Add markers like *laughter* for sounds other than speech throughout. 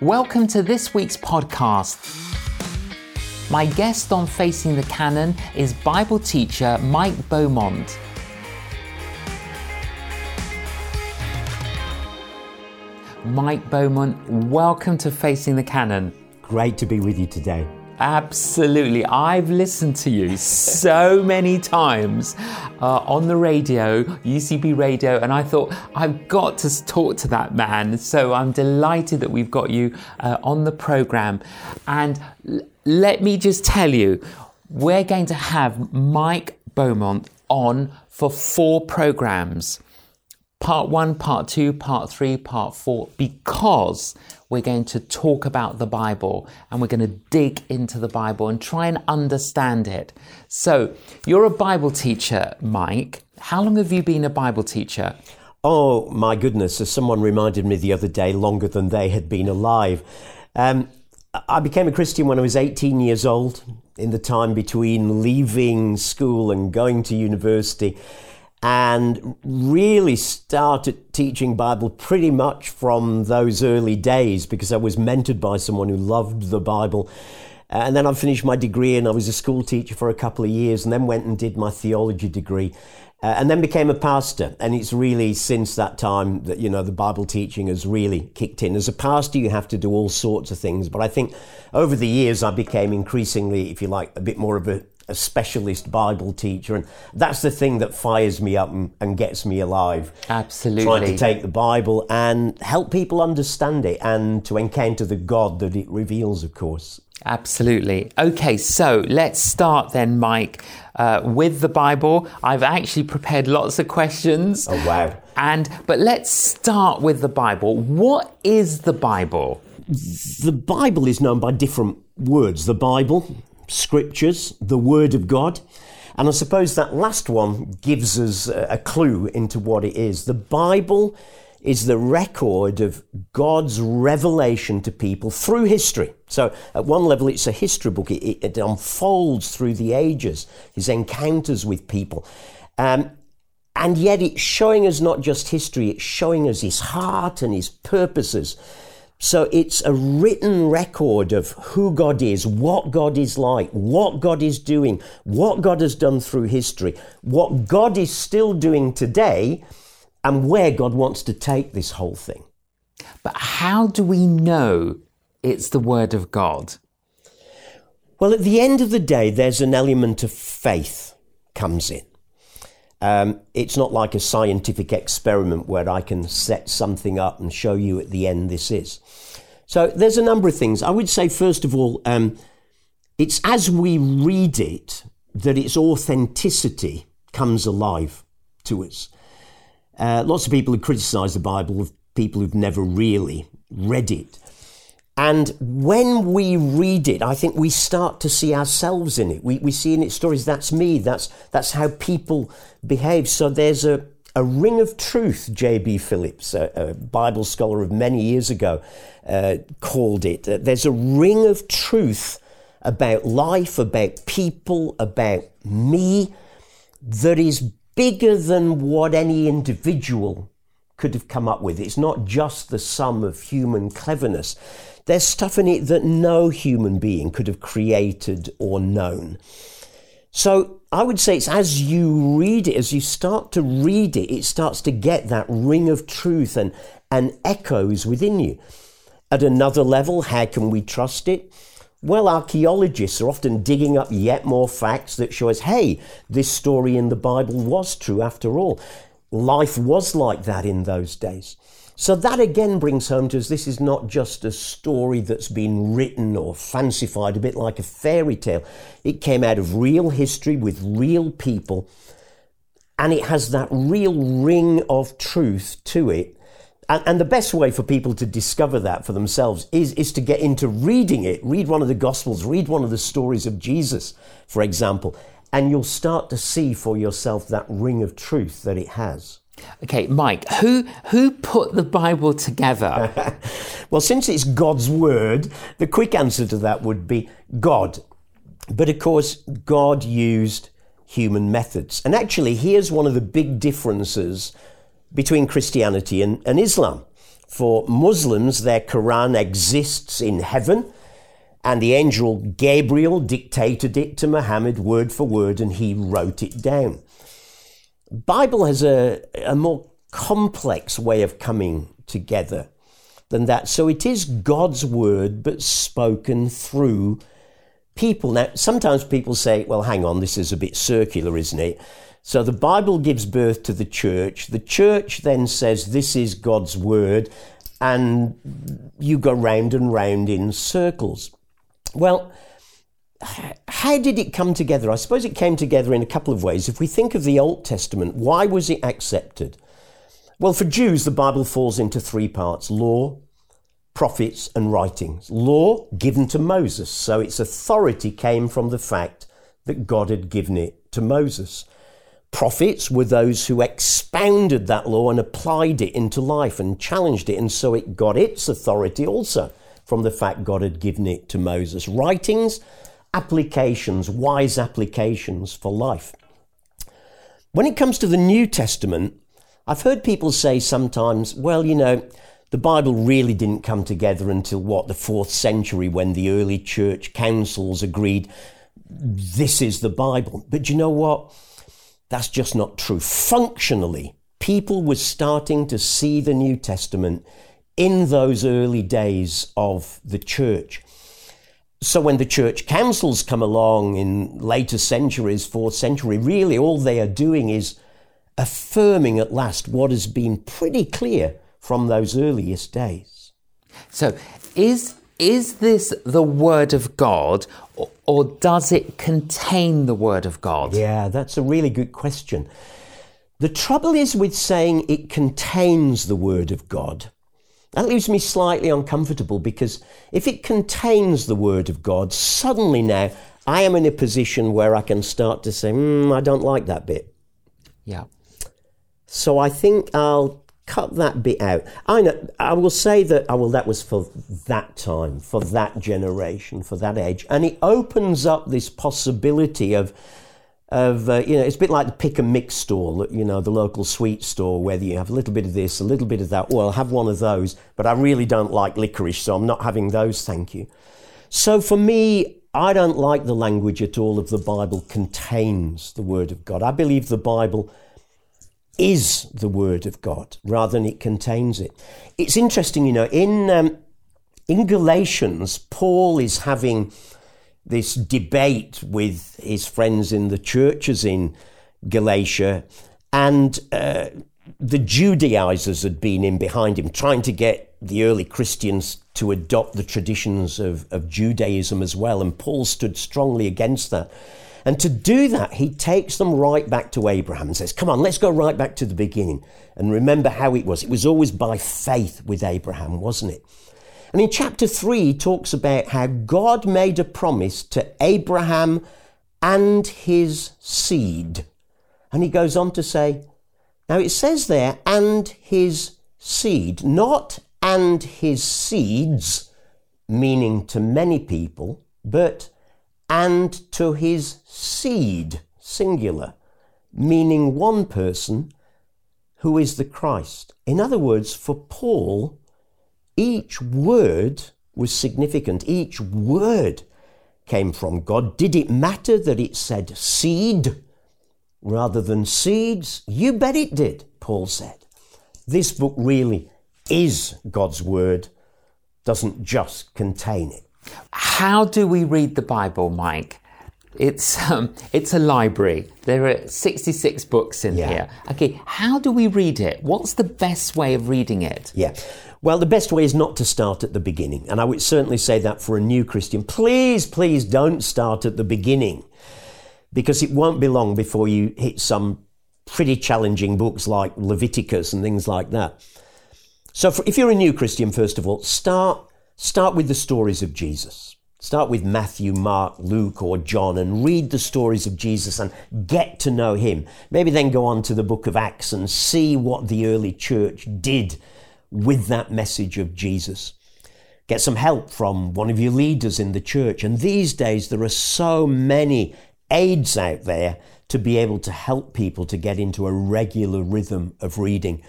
Welcome to this week's podcast. My guest on Facing the Canon is Bible teacher Mike Beaumont. Mike Beaumont, welcome to Facing the Canon. Great to be with you today. Absolutely. I've listened to you so many times uh, on the radio, UCB radio, and I thought, I've got to talk to that man. So I'm delighted that we've got you uh, on the program. And l- let me just tell you, we're going to have Mike Beaumont on for four programs part one, part two, part three, part four, because we're going to talk about the Bible and we're going to dig into the Bible and try and understand it. So, you're a Bible teacher, Mike. How long have you been a Bible teacher? Oh, my goodness, as someone reminded me the other day, longer than they had been alive. Um, I became a Christian when I was 18 years old, in the time between leaving school and going to university and really started teaching Bible pretty much from those early days because I was mentored by someone who loved the Bible. And then I finished my degree and I was a school teacher for a couple of years and then went and did my theology degree. Uh, and then became a pastor. And it's really since that time that, you know, the Bible teaching has really kicked in. As a pastor, you have to do all sorts of things. But I think over the years, I became increasingly, if you like, a bit more of a a specialist Bible teacher. And that's the thing that fires me up and, and, gets me alive. Absolutely. Trying to take the Bible and help people understand it and to encounter the God that it reveals, of course. Absolutely. Okay, so let's start then, Mike, uh, with the Bible. I've actually prepared lots of questions. Oh, wow. And but let's start with the Bible. What is the Bible? The Bible is known by different words. The Bible, scriptures, the Word of God. And I suppose that last one gives us a clue into what it is. The Bible is the record of God's revelation to people through history. So, at one level, it's a history book. It, it unfolds through the ages, his encounters with people. Um, and yet, it's showing us not just history, it's showing us his heart and his purposes. So it's a written record of who God is, what God is like, what God is doing, what God has done through history, what God is still doing today, and where God wants to take this whole thing. But how do we know it's the Word of God? Well, at the end of the day, there's an element of faith comes in. Um, it's not like a scientific experiment where I can set something up and show you at the end this is. So there's a number of things. I would say, first of all, um, it's as we read it that its authenticity comes alive to us. Uh, lots of people who criticize the Bible of people who've never really read it. And when we read it, I think we start to see ourselves in it. We, we see in its stories, that's me, that's, that's how people behave. So there's a, a ring of truth, J.B. Phillips, a, a, Bible scholar of many years ago, uh, called it. Uh, there's a ring of truth about life, about people, about me, that is bigger than what any individual could have come up with. It's not just the sum of human cleverness. There's stuff in it that no human being could have created or known. So I would say it's as you read it, as you start to read it, it starts to get that ring of truth and, and echoes within you. At another level, how can we trust it? Well, archaeologists are often digging up yet more facts that show us, hey, this story in the Bible was true after all. Life was like that in those days. So that again brings home to us this is not just a story that's been written or fancified, a bit like a fairy tale. It came out of real history with real people, and it has that real ring of truth to it. And, the best way for people to discover that for themselves is, is to get into reading it. Read one of the Gospels, read one of the stories of Jesus, for example, and you'll start to see for yourself that ring of truth that it has. Okay, Mike, who who put the Bible together? *laughs* well, since it's God's word, the quick answer to that would be God. But of course, God used human methods. And actually, here's one of the big differences between Christianity and, and Islam. For Muslims, their Quran exists in heaven, and the angel Gabriel dictated it to Muhammad word for word, and he wrote it down. Bible has a, a more complex way of coming together than that. So it is God's word, but spoken through people. Now, sometimes people say, well, hang on, this is a bit circular, isn't it? So the Bible gives birth to the church. The church then says, this is God's word, and you go round and round in circles. Well, how did it come together? I suppose it came together in a couple of ways. If we think of the Old Testament, why was it accepted? Well, for Jews, the Bible falls into three parts law, prophets, and writings. Law given to Moses, so its authority came from the fact that God had given it to Moses. Prophets were those who expounded that law and applied it into life and challenged it, and so it got its authority also from the fact God had given it to Moses. Writings, applications, wise applications for life. When it comes to the New Testament, I've heard people say sometimes, well, you know, the Bible really didn't come together until what, the fourth century when the early church councils agreed this is the Bible. But you know what? That's just not true. Functionally, people were starting to see the New Testament in those early days of the church. So when the church councils come along in later centuries, fourth century, really all they are doing is affirming at last what has been pretty clear from those earliest days. So, is is this the word of God or, or, does it contain the word of God? Yeah, that's a really good question. The trouble is with saying it contains the word of God. That leaves me slightly uncomfortable because if it contains the word of God, suddenly now I am in a position where I can start to say, mm, I don't like that bit. Yeah. So I think I'll cut that bit out. I know, I will say that I oh, will that was for that time, for that generation, for that age, and it opens up this possibility of of uh, you know it's a bit like the pick and mix store, you know, the local sweet store, whether you have a little bit of this, a little bit of that. Well, have one of those, but I really don't like licorice, so I'm not having those. Thank you. So for me, I don't like the language at all of the Bible contains the Word of God. I believe the Bible is the Word of God rather than it contains it. It's interesting, you know, in, um, in Galatians, Paul is having this debate with his friends in the churches in Galatia, and uh, the Judaizers had been in behind him, trying to get the early Christians to adopt the traditions of, of Judaism as well, and Paul stood strongly against that. And to do that, he takes them right back to Abraham and says, Come on, let's go right back to the beginning and remember how it was. It was always by faith with Abraham, wasn't it? And in chapter 3, he talks about how God made a promise to Abraham and his seed. And he goes on to say, now it says there, and his seed, not and his seeds, meaning to many people, but and to his seed, singular, meaning one person who is the Christ. In other words, for Paul, each word was significant. Each word came from God. Did it matter that it said seed rather than seeds? You bet it did, Paul said. This book really is God's word, doesn't just contain it. How do we read the Bible, Mike? It's um, it's a library. There are 66 books in yeah. here. Okay, how do we read it? What's the best way of reading it? Yeah. Well, the best way is not to start at the beginning. And I would certainly say that for a new Christian. Please, please don't start at the beginning because it won't be long before you hit some pretty challenging books like Leviticus and things like that. So for, if you're a new Christian, first of all, start Start with the stories of Jesus. Start with Matthew, Mark, Luke, or John and read the stories of Jesus and get to know him. Maybe then go on to the book of Acts and see what the early church did with that message of Jesus. Get some help from one of your leaders in the church. And these days, there are so many aids out there to be able to help people to get into a regular rhythm of reading.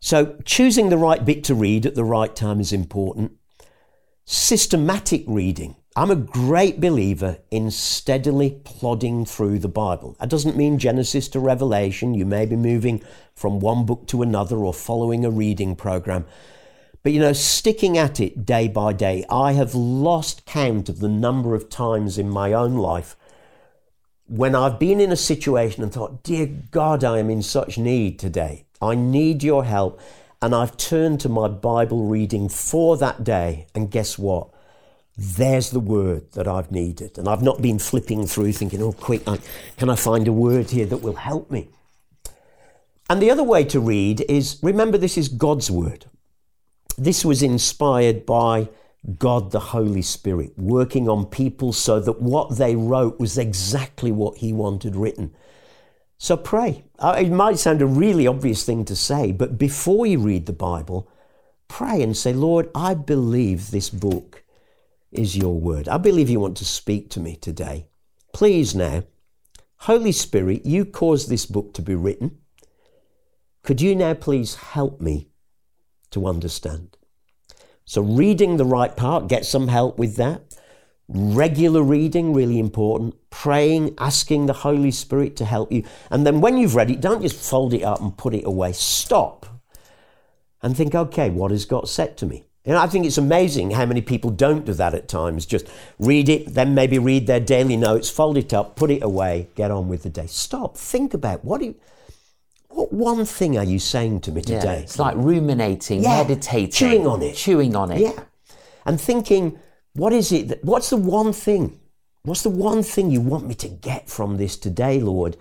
So, choosing the right bit to read at the right time is important. Systematic reading. I'm a great believer in steadily plodding through the Bible. That doesn't mean Genesis to Revelation. You may be moving from one book to another or following a reading program. But you know, sticking at it day by day, I have lost count of the number of times in my own life when I've been in a situation and thought, Dear God, I am in such need today. I need your help. And I've turned to my Bible reading for that day. And guess what? There's the word that I've needed. And I've not been flipping through thinking, oh, quick, can I find a word here that will help me? And the other way to read is remember, this is God's word. This was inspired by God the Holy Spirit working on people so that what they wrote was exactly what He wanted written. So pray. Uh, it might sound a really obvious thing to say, but before you read the Bible, pray and say, Lord, I believe this book is your word. I believe you want to speak to me today. Please now, Holy Spirit, you caused this book to be written. Could you now please help me to understand? So, reading the right part, get some help with that. Regular reading, really important. Praying, asking the Holy Spirit to help you. And then when you've read it, don't just fold it up and put it away. Stop and think, okay, what has God said to me? And I think it's amazing how many people don't do that at times. Just read it, then maybe read their daily notes, fold it up, put it away, get on with the day. Stop, think about what do you, what one thing are you saying to me today? Yeah, it's like ruminating, yeah, meditating, chewing on it, chewing on it. Yeah, and thinking, what is it? That, what's the one thing? What's the one thing you want me to get from this today, Lord?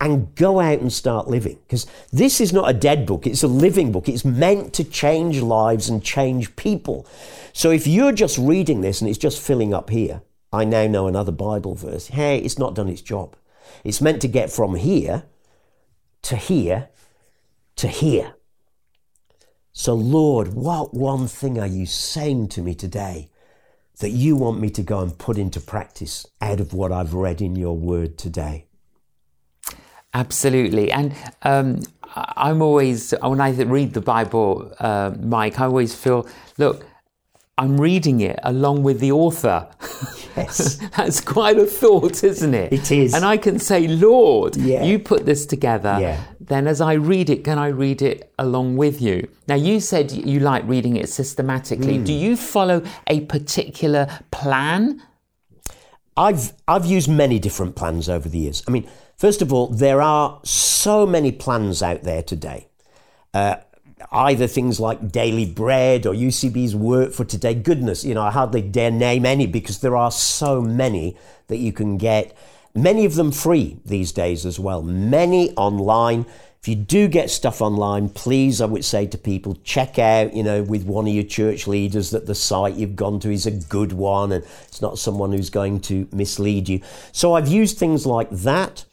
And go out and start living. Because this is not a dead book, it's a living book. It's meant to change lives and change people. So if you're just reading this and it's just filling up here, I now know another Bible verse. Hey, it's not done its job. It's meant to get from here to here to here. So, Lord, what one thing are you saying to me today that you want me to go and put into practice out of what I've read in your word today? Absolutely. And um, I'm always, when I read the Bible, uh, Mike, I always feel, look, I'm reading it along with the author. Yes. *laughs* That's quite a thought, isn't it? It is. And I can say, Lord, yeah. you put this together. Yeah. Then as I read it, can I read it along with you? Now, you said you like reading it systematically. Mm. Do you follow a particular plan? I've, I've used many different plans over the years. I mean, first of all, there are so many plans out there today. Uh, either things like Daily Bread or UCB's Word for Today. Goodness, you know, I hardly dare name any because there are so many that you can get. Many of them free these days as well. Many online. If you do get stuff online, please, I would say to people, check out, you know, with one of your church leaders that the site you've gone to is a good one and it's not someone who's going to mislead you. So I've used things like that.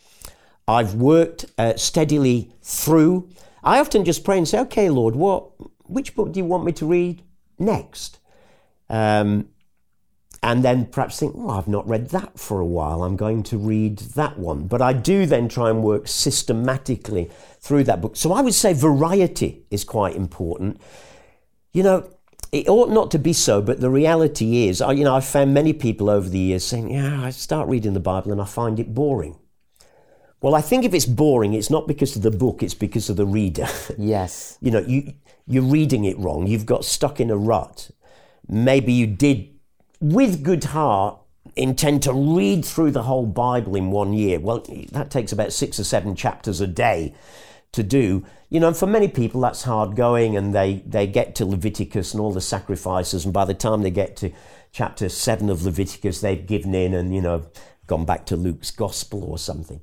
I've worked uh, steadily through I often just pray and say, okay, Lord, what, which book do you want me to read next? Um, and then perhaps think, oh, I've not read that for a while. I'm going to read that one. But I do then try and work systematically through that book. So I would say variety is quite important. You know, it ought not to be so, but the reality is, you know, I've found many people over the years saying, yeah, I start reading the Bible and I find it boring. Well, I think if it's boring, it's not because of the book, it's because of the reader. *laughs* Yes. you know, you, you're reading it wrong. You've got stuck in a rut. Maybe you did, with good heart, intend to read through the whole Bible in one year. Well, that takes about six or seven chapters a day to do. You know, and for many people, that's hard going, and they, they get to Leviticus and all the sacrifices, and by the time they get to chapter seven of Leviticus, they've given in and, you know, gone back to Luke's gospel or something.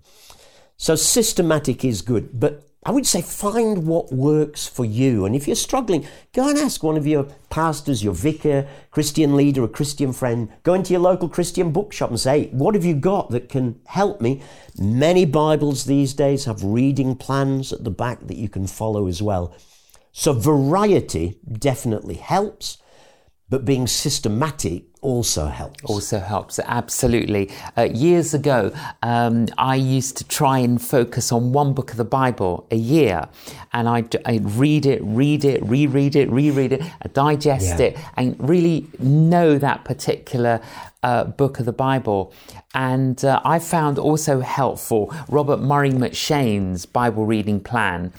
So systematic is good, but I would say find what works for you. And if you're struggling, go and ask one of your pastors, your vicar, Christian leader, a Christian friend. Go into your local Christian bookshop and say, What have you got that can help me? Many Bibles these days have reading plans at the back that you can follow as well. So variety definitely helps, but being systematic also helps. Also helps, absolutely. Uh, years ago, um, I used to try and focus on one book of the Bible a year, and I'd, I'd read it, read it, reread it, reread it, digest Yeah. it, and really know that particular uh, book of the Bible. And uh, I found also helpful Robert Murray M'Cheyne's Bible reading plan.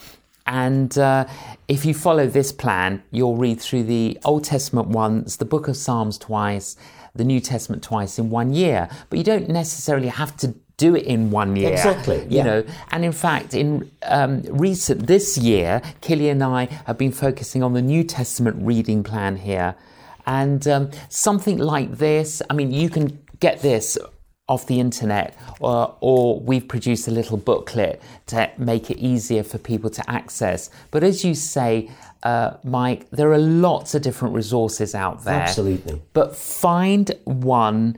And uh, if you follow this plan, you'll read through the Old Testament once, the book of Psalms twice, the New Testament twice in one year. But you don't necessarily have to do it in one year. Exactly, You yeah. know, and in fact, in um, recent this year, Killy and I have been focusing on the New Testament reading plan here. And um, something like this, I mean, you can get this off the internet, or, or we've produced a little booklet to make it easier for people to access. But as you say, uh, Mike, there are lots of different resources out there. Absolutely. But find one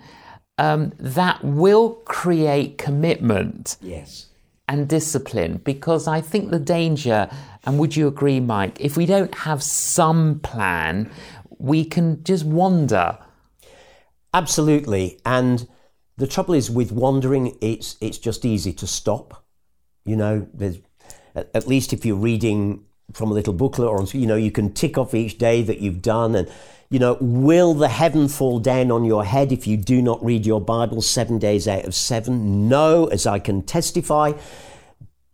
um, that will create commitment Yes. and discipline because I think the danger, and would you agree, Mike, if we don't have some plan, we can just wander. Absolutely. And the trouble is with wandering, it's it's just easy to stop. You know, at, at least if you're reading from a little booklet or you know, you can tick off each day that you've done and you know, will the heaven fall down on your head if you do not read your Bible seven days out of seven? No, as I can testify.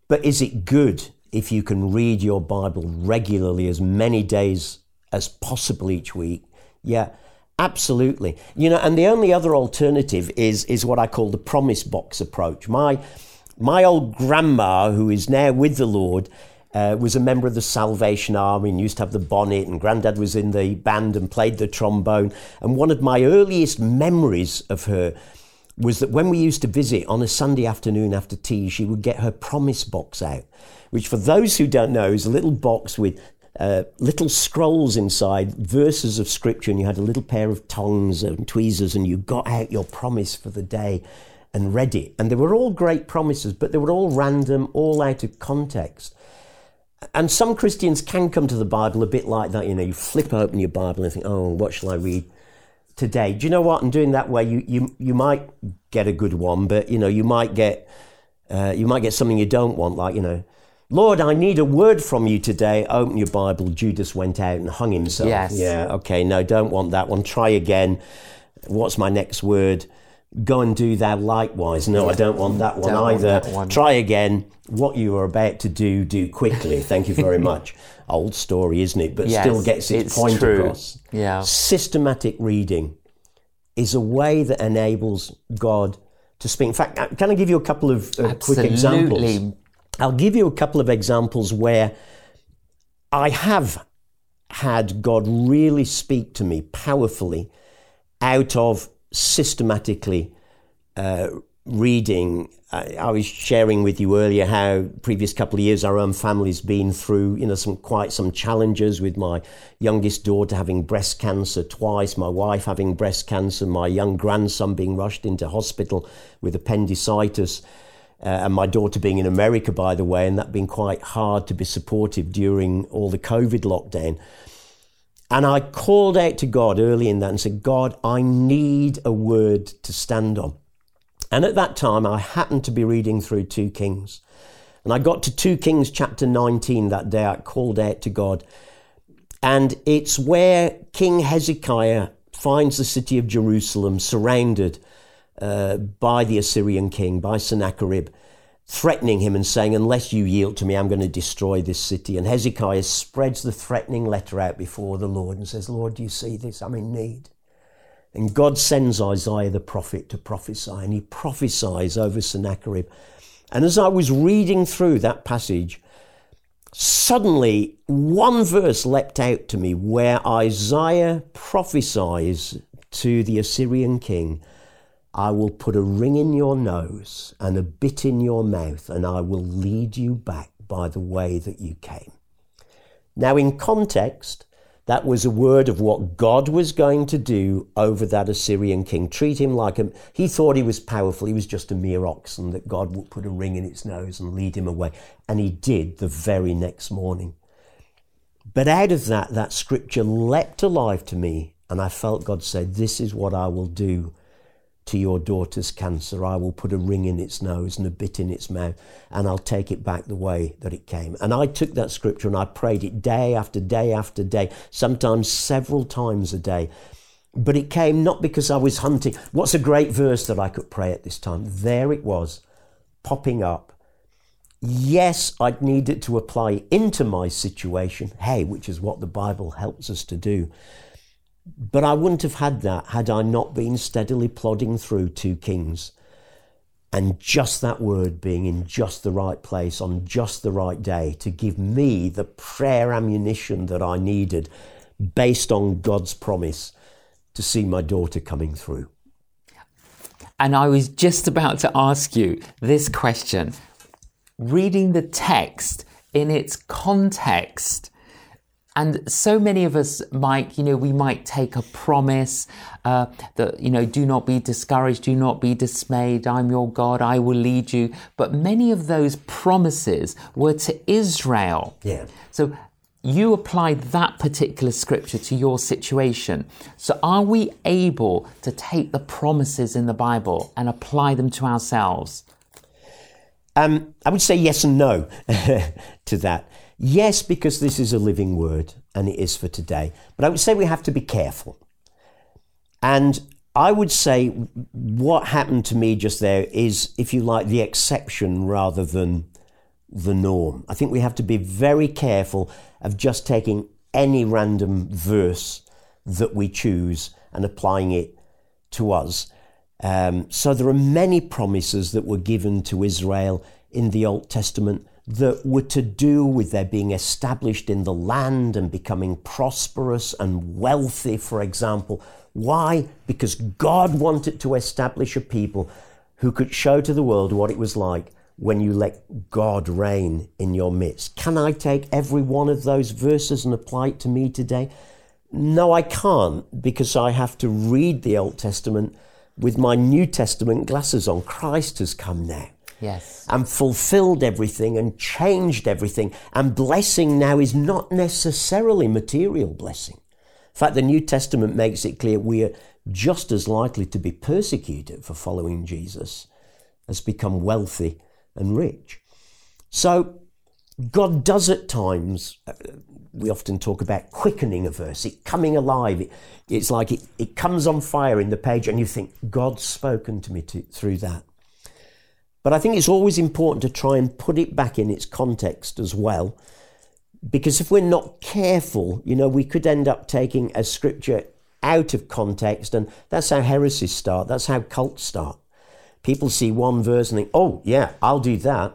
But is it good if you can read your Bible regularly as many days as possible each week? Yeah, absolutely. You know, and the only other alternative is is what I call the promise box approach. My my old grandma, who is now with the Lord, uh, was a member of the Salvation Army and used to have the bonnet, and Granddad was in the band and played the trombone. And one of my earliest memories of her was that when we used to visit on a Sunday afternoon after tea, she would get her promise box out, which, for those who don't know, is a little box with uh, little scrolls inside, verses of scripture, and you had a little pair of tongs and tweezers, and you got out your promise for the day and read it. And they were all great promises, but they were all random, all out of context. And some Christians can come to the Bible a bit like that. You know, you flip open your Bible and think, oh, what shall I read today? Do you know what? And doing that way, you, you, you might get a good one, but, you know, you might get, uh, you might get something you don't want, like, you know, Lord, I need a word from you today. Open your Bible. Judas went out and hung himself. Yes. Yeah, okay, no, don't want that one. Try again. What's my next word? Go and do thou likewise. No, I don't want that one Don't want either. that one. Try again. What you are about to do, do quickly. Thank you very much. *laughs* Old story, isn't it? But Yes, still gets its, it's point true. across. Yeah. Systematic reading is a way that enables God to speak. In fact, can I give you a couple of uh, quick examples? Absolutely. I'll give you a couple of examples where I have had God really speak to me powerfully out of systematically uh, reading. I, I was sharing with you earlier how previous couple of years our own family's been through, you know, some quite some challenges with my youngest daughter having breast cancer twice, my wife having breast cancer, my young grandson being rushed into hospital with appendicitis. Uh, and my daughter being in America, by the way, and that being quite hard to be supportive during all the COVID lockdown. And I called out to God early in that and said, God, I need a word to stand on. And at that time, I happened to be reading through 2 Kings. And I got to 2 Kings chapter 19 that day. I called out to God. And it's where King Hezekiah finds the city of Jerusalem surrounded uh, by the Assyrian king, by Sennacherib, threatening him and saying, Unless you yield to me, I'm going to destroy this city. And Hezekiah spreads the threatening letter out before the Lord and says, Lord, do you see this? I'm in need. And God sends Isaiah the prophet to prophesy, and he prophesies over Sennacherib. And as I was reading through that passage, suddenly one verse leapt out to me where Isaiah prophesies to the Assyrian king I will put a ring in your nose and a bit in your mouth, and I will lead you back by the way that you came. Now, in context, that was a word of what God was going to do over that Assyrian king. Treat him like a. He thought he was powerful. He was just a mere oxen that God would put a ring in its nose and lead him away. And he did the very next morning. But out of that, that scripture leapt alive to me And I felt God say, This is what I will do to your daughter's cancer. I will put a ring in its nose and a bit in its mouth, and I'll take it back the way that it came. And I took that scripture and I prayed it day after day after day, sometimes several times a day. But it came not because I was hunting. What's a great verse that I could pray at this time? There it was, popping up. Yes, I'd needed to apply into my situation, hey, which is what the Bible helps us to do. But I wouldn't have had that had I not been steadily plodding through two kings. And just that word being in just the right place on just the right day to give me the prayer ammunition that I needed based on God's promise to see my daughter coming through. And I was just about to ask you this question. Reading the text in its context, and so many of us, Mike, you know, we might take a promise uh, that, you know, do not be discouraged, do not be dismayed, I'm your God, I will lead you. But many of those promises were to Israel. Yeah. So you applied that particular scripture to your situation. So are we able to take the promises in the Bible and apply them to ourselves? Um, I would say yes and no *laughs* to that. Yes, because this is a living word and it is for today. But I would say we have to be careful. And I would say what happened to me just there is, if you like, the exception rather than the norm. I think we have to be very careful of just taking any random verse that we choose and applying it to us. Um, so there are many promises that were given to Israel in the Old Testament that were to do with their being established in the land and becoming prosperous and wealthy, for example. Why? Because God wanted to establish a people who could show to the world what it was like when you let God reign in your midst. Can I take every one of those verses and apply it to me today? No, I can't because I have to read the Old Testament with my New Testament glasses on. Christ has come now. Yes. And fulfilled everything and changed everything. And blessing now is not necessarily material blessing. In fact, the New Testament makes it clear we are just as likely to be persecuted for following Jesus as become wealthy and rich. So, God does at times, uh, we often talk about quickening a verse, it coming alive. It, it's like it, it comes on fire in the page, and you think, God's spoken to me to, through that. But I think it's always important to try and put it back in its context as well. Because if we're not careful, you know, we could end up taking a scripture out of context, and that's how heresies start, that's how cults start. People see one verse and think, oh, yeah, I'll do that.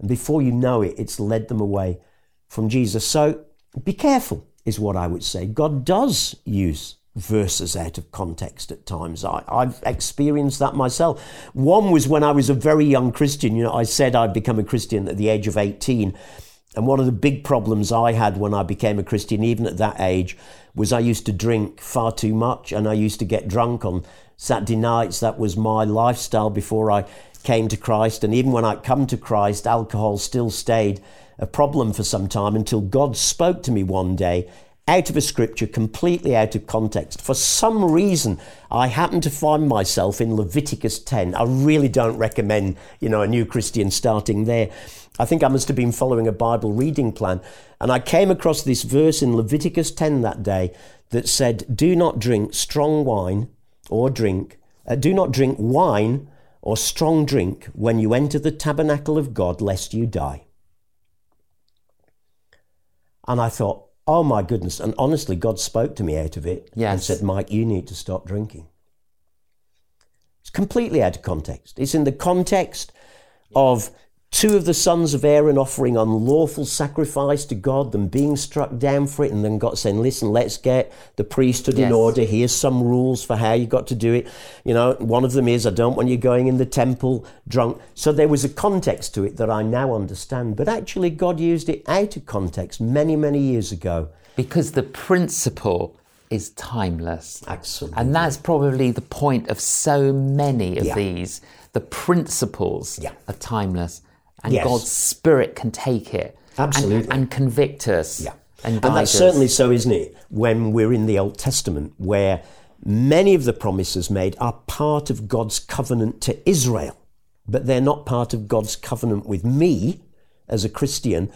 And before you know it, it's led them away from Jesus. So be careful, is what I would say. God does use verses out of context at times. I, have experienced that myself. One was when I was a very young Christian. You know, I said I'd become a Christian at the age of 18. And one of the big problems I had when I became a Christian, even at that age, was I used to drink far too much and I used to get drunk on Saturday nights. That was my lifestyle before I came to Christ. And even when I'd come to Christ, alcohol still stayed a problem for some time until God spoke to me one day out of a scripture completely out of context. For some reason, I happen to find myself in Leviticus 10. I really don't recommend, you know, a new Christian starting there. I think I must have been following a Bible reading plan. And I came across this verse in Leviticus 10 that day that said, Do not drink strong wine or drink, uh, do not drink wine or strong drink when you enter the tabernacle of God, lest you die. And I thought, Oh my goodness. And honestly, God spoke to me out of it yes. and said, Mike, you need to stop drinking. It's completely out of context. It's in the context of two of the sons of Aaron offering unlawful sacrifice to God, them being struck down for it, and then God saying, Listen, let's get the priesthood yes. in order. Here's some rules for how you got to do it. You know, one of them is, I don't want you going in the temple drunk. So there was a context to it that I now understand. But actually, God used it out of context many, many years ago. Because the principle is timeless. Absolutely. And that's probably the point of so many of yeah. these. The principles yeah. are timeless and yes. God's Spirit can take it Absolutely. And, and, convict us yeah. And And that's us. certainly so, isn't it? When we're in the Old Testament, where many of the promises made are part of God's covenant to Israel, but they're not part of God's covenant with me as a Christian.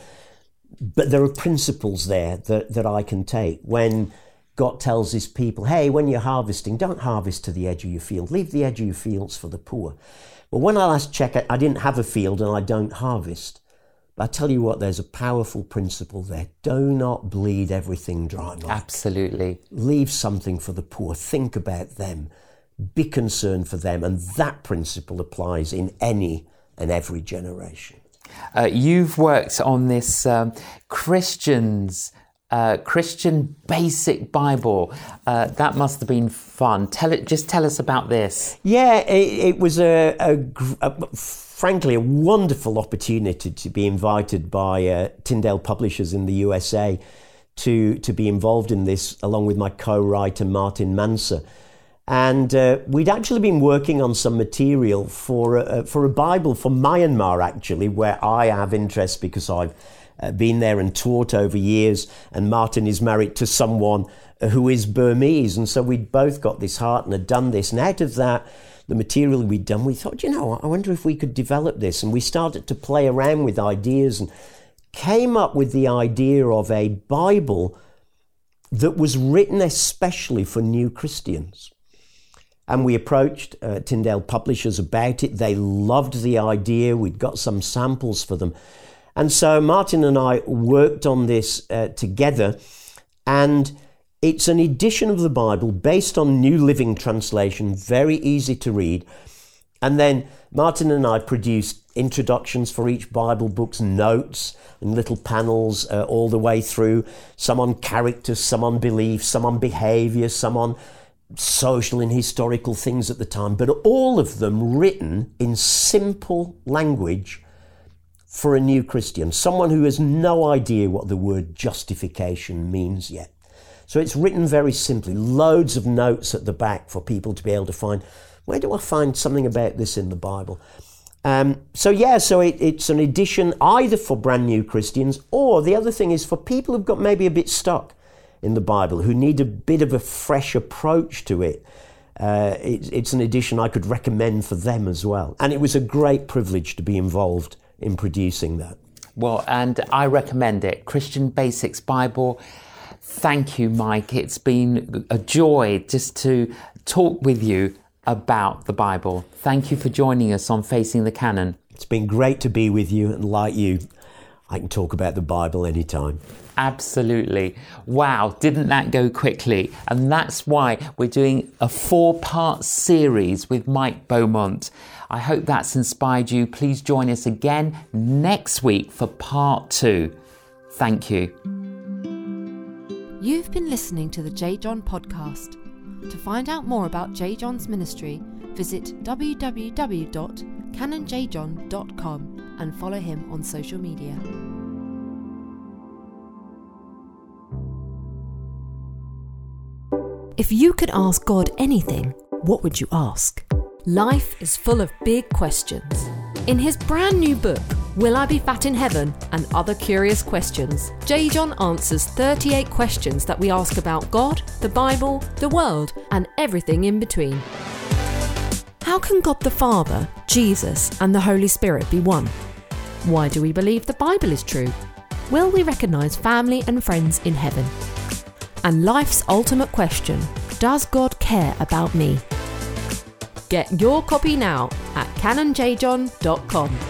But there are principles there that, that I can take. When God tells his people, hey, when you're harvesting, don't harvest to the edge of your field, leave the edge of your fields for the poor. Well, when I last checked, I didn't have a field and I don't harvest. But I tell you what, there's a powerful principle there. Do not bleed everything dry. Mike. Absolutely. Leave something for the poor. Think about them. Be concerned for them. And that principle applies in any and every generation. Uh, you've worked on this um, Christians. Uh, Christian Basic Bible. Uh, that must have been fun. Tell it. Just tell us about this. Yeah, it, it was a, a, a- frankly a wonderful opportunity to be invited by uh, Tyndale Publishers in the USA to to be involved in this, along with my co-writer Martin Manser. And uh, we'd actually been working on some material for a, for a Bible for Myanmar, actually, where I have interest because I've uh, been there and taught over years. And Martin is married to someone uh, who is Burmese, and so we'd both got this heart and had done this. And out of that, the material we'd done, we thought, you know, I wonder if we could develop this. And we started to play around with ideas and came up with the idea of a Bible that was written especially for new Christians. And we approached uh, Tyndale Publishers about it. They loved the idea. We'd got some samples for them. And so Martin and I worked on this uh, together. And it's an edition of the Bible based on New Living Translation, very easy to read. And then Martin and I produced introductions for each Bible book's notes and little panels uh, all the way through, some on character, some on belief, some on behavior, some on social and historical things at the time, but all of them written in simple language for a new Christian, someone who has no idea what the word justification means yet. So it's written very simply, loads of notes at the back for people to be able to find where do I find something about this in the Bible? Um, so, yeah, so it, it's an edition either for brand new Christians or the other thing is for people who've got maybe a bit stuck in the Bible, who need a bit of a fresh approach to it. Uh, it, it's an edition I could recommend for them as well. And it was a great privilege to be involved in producing that. Well, and I recommend it. Christian Basics Bible. Thank you, Mike. It's been a joy just to talk with you about the Bible. Thank you for joining us on Facing the Canon. It's been great to be with you, and like you, I can talk about the Bible anytime. Absolutely. Wow, didn't that go quickly? And that's why we're doing a four part series with Mike Beaumont. I hope that's inspired you. Please join us again next week for part two. Thank you. You've been listening to the J. John podcast. To find out more about J. John's ministry, visit www.canonjjohn.com and follow him on social media. If you could ask God anything, what would you ask? Life is full of big questions. In his brand new book, Will I Be Fat in Heaven? and Other Curious Questions, J. John answers 38 questions that we ask about God, the Bible, the world, and everything in between. How can God the Father, Jesus, and the Holy Spirit be one? Why do we believe the Bible is true? Will we recognise family and friends in heaven? And life's ultimate question Does God care about me? Get your copy now at canonjjohn.com.